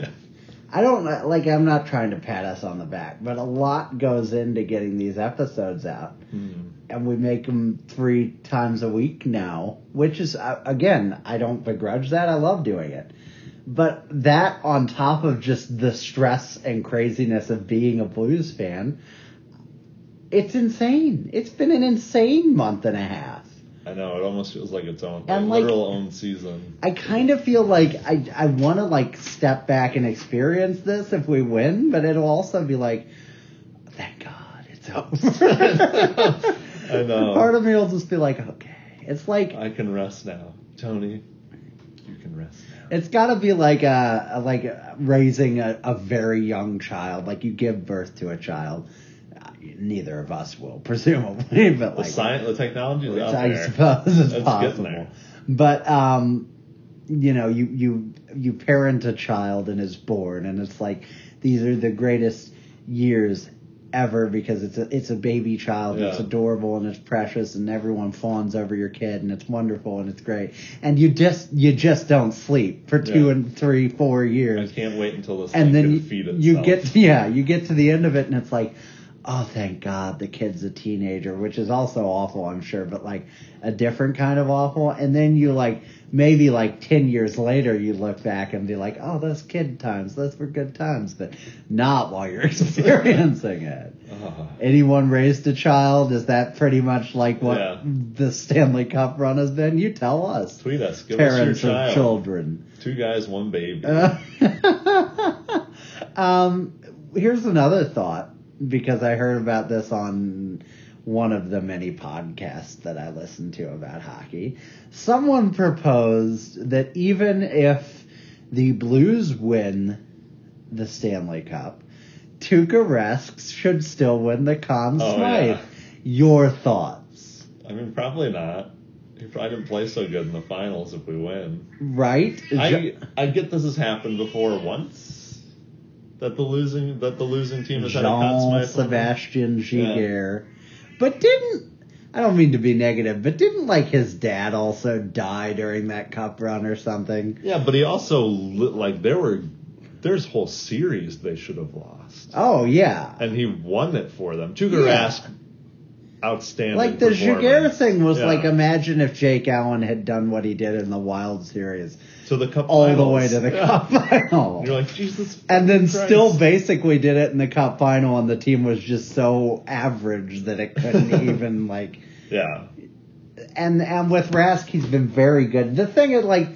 I don't like. I'm not trying to pat us on the back, but a lot goes into getting these episodes out, hmm. And we make them three times a week now. Which is uh, again, I don't begrudge that. I love doing it, but that on top of just the stress and craziness of being a blues fan, it's insane. It's been an insane month and a half. I know. It almost feels like its own, And, like, like- literal own season. I kind of feel like I I want to like step back and experience this if we win, but it'll also be like, thank God it's over. I know. Part of me will just be like, okay. It's like I can rest now, Tony. You can rest now. it's got to be like a, a like raising a, a very young child. Like you give birth to a child. Neither of us will, presumably, but The like science, the technology is out I there. suppose it's It's possible. But um, you know, you you you parent a child and is born, and it's like these are the greatest years ever because it's a it's a baby child. and It's adorable and it's precious, and everyone fawns over your kid, and it's wonderful and it's great. And you just you just don't sleep for two Yeah. and three, four years. I can't wait until this and then you, you get to, yeah you get to the end of it and it's like oh thank god the kid's a teenager which is also awful i'm sure but like a different kind of awful and then you like maybe like 10 years later you look back and be like oh those kid times those were good times but not while you're experiencing it Ah. anyone raised a child is that pretty much like what Yeah. the stanley cup run has been you tell us Tweet us. Give parents us your of child. children Two guys, one baby. um, here's another thought because I heard about this on one of the many podcasts that I listen to about hockey. Someone proposed that even if the Blues win the Stanley Cup, Tuukka Rask should still win the Conn Oh, Smythe. yeah. Your thoughts, I mean, probably not. He probably didn't play so good in the finals if we win. right? I I get this has happened before once, that the losing that the losing team has had a Conn Jean Smythe? Sebastian Giguere. But didn't I don't mean to be negative, but didn't like his dad also die during that cup run or something? Yeah, but he also like there were there's whole series they should have lost, Oh yeah. and he won it for them. Tuukka Yeah. Rask, outstanding. Like the Jaguar thing was Yeah. like imagine if Jake Allen had done what he did in the Wild Series to the cup all the way to the Yeah. cup final. You're like Jesus, and then Christ. still basically did it in the cup final and the team was just so average that it couldn't even like yeah. and and with Rask he's been very good. The thing is like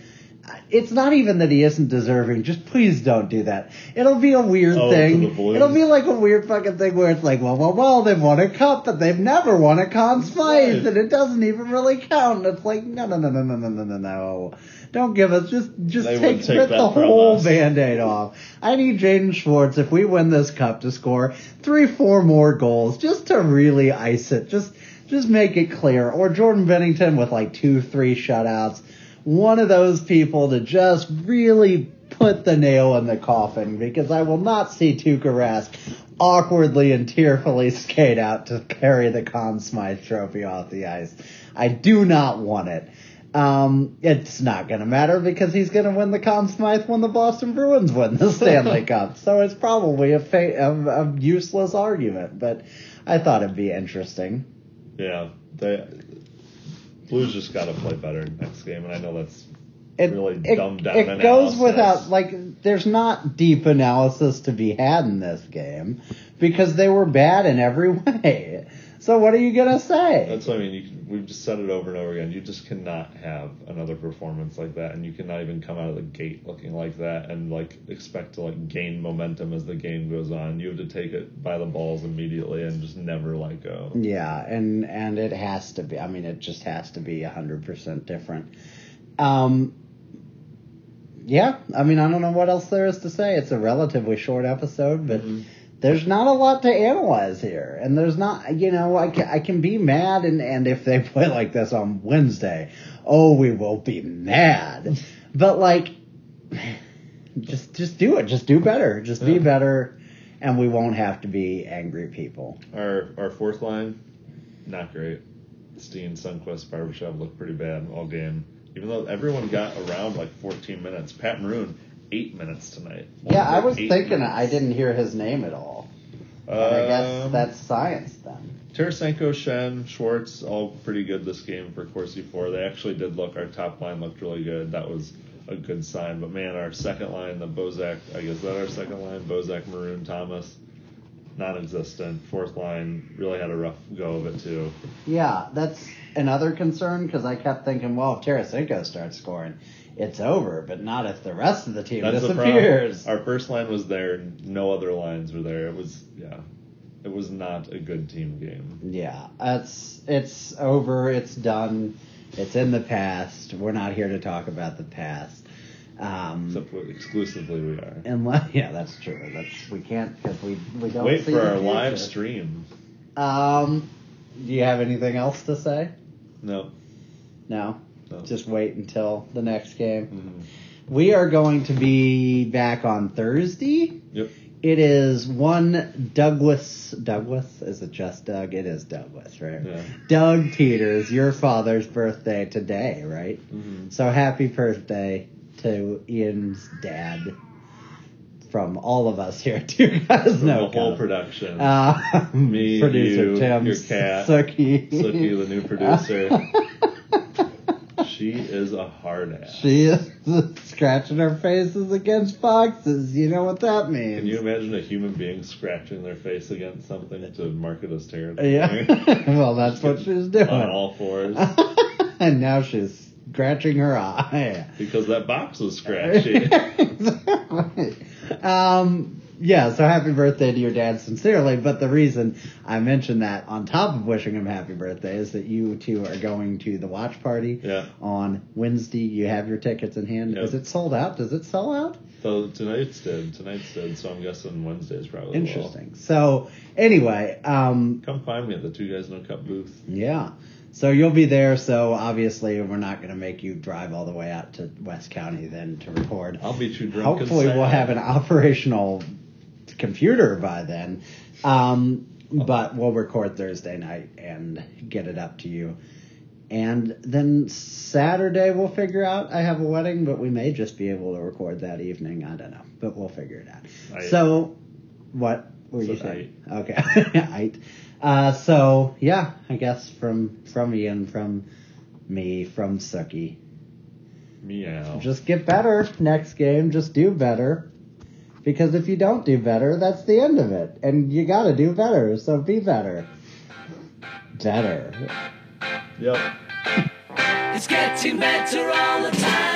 it's not even that he isn't deserving. Just please don't do that. It'll be a weird Oh, thing. It'll be like a weird fucking thing where it's like, well, well, well, they've won a cup, but they've never won a Conn Smythe, Right. and it doesn't even really count. And it's like, no, no, no, no, no, no, no, no, no. Don't give us just just They take, take rip the whole us. band-aid off. I need Jaden Schwartz if we win this cup to score three, four more goals just to really ice it. Just just make it clear. Or Jordan Binnington with like two, three shutouts. One of those people to just really put the nail in the coffin because I will not see Tuukka Rask awkwardly and tearfully skate out to carry the Conn Smythe trophy off the ice. I do not want it. Um, it's not going to matter because he's going to win the Conn Smythe when the Boston Bruins win the Stanley Cup. So it's probably a, fa- a, a useless argument, but I thought it'd be interesting. Yeah, they Blues just got to play better next game, and I know that's It, really it, dumbed down. it goes without like there's not deep analysis to be had in this game because they were bad in every way. So what are you gonna say? That's what I mean. You can, we've just said it over and over again. You just cannot have another performance like that, and you cannot even come out of the gate looking like that and like expect to like gain momentum as the game goes on. You have to take it by the balls immediately and just never let go. Yeah, and and it has to be. I mean, it just has to be hundred percent different. Um, yeah, I mean, I don't know what else there is to say. It's a relatively short episode, but there's not a lot to analyze here, and there's not. You know, I can, I can be mad, and and if they play like this on Wednesday, oh, we will be mad. But like, just just do it. Just do better. Just be better, and we won't have to be angry people. Our our fourth line, not great. Steen, Sundqvist, Barbashev looked pretty bad all game. Even though everyone got around like 14 minutes, Pat Maroon eight minutes tonight. Yeah, I was thinking minutes. I didn't hear his name at all. And I guess Um, that's science then. Tarasenko, Schenn, Schwartz, all pretty good this game for Corsi for. They actually did look, our top line looked really good. That was a good sign. But man, our second line, the Bozak, I guess that our second line, Bozak, Maroon, Thomas, non existent. Fourth line really had a rough go of it too. Yeah, that's another concern because I kept thinking, well, if Tarasenko starts scoring, it's over. But not if the rest of the team That's disappears. problem. Our first line was there, no other lines were there. It was, yeah, it was not a good team game. Yeah, it's it's over. It's done. It's in the past. We're not here to talk about the past. Um, Except for- exclusively we are. unless, yeah, that's true. That's we can't because we we don't Wait see for the our live stream. Um, do you have anything else to say? No. No. no. Just wait until the next game. Mhm. We are going to be back on Thursday. Yep. It is one Douglas. Douglas? Is it just Doug? It is Douglas, right? Yeah. Doug Peters, your father's birthday today, right? Mhm. So happy birthday to Ian's dad from all of us here at You Guys From Know the whole production. Uh, Me, producer you, Tim, your cat, Sookie. Sookie, the new producer. she is a hard ass. She is scratching her faces against boxes. You know what that means. Can you imagine a human being scratching their face against something to mark it as territory? Yeah. well, that's what she's doing. On all fours. and now she's scratching her eye. because that box was scratchy. exactly. Um, yeah, so happy birthday to your dad sincerely. But the reason I mentioned that on top of wishing him happy birthday is that you two are going to the watch party Yeah. on Wednesday. You have your tickets in hand. Yep. Is it sold out? Does it sell out? so tonight's did. Tonight's did. So I'm guessing Wednesday's probably. Interesting. So anyway, um, Come find me at the Two Guys No Cup booth. Yeah. So you'll be there. So obviously, we're not going to make you drive all the way out to West County then to record. I'll be too drunk. Hopefully, we'll have an operational computer by then. Um, but we'll record Thursday night and get it up to you. And then Saturday we'll figure out. I have a wedding, but we may just be able to record that evening. I don't know, but we'll figure it out. Aight. So, what were you Said saying? Okay, Aight. Uh, so yeah, I guess from from Ian, from me, from Suki. Meow. Just get better next game. Just do better. Because if you don't do better, that's the end of it. And you gotta do better, so be better. Better. Yep. It's getting better all the time.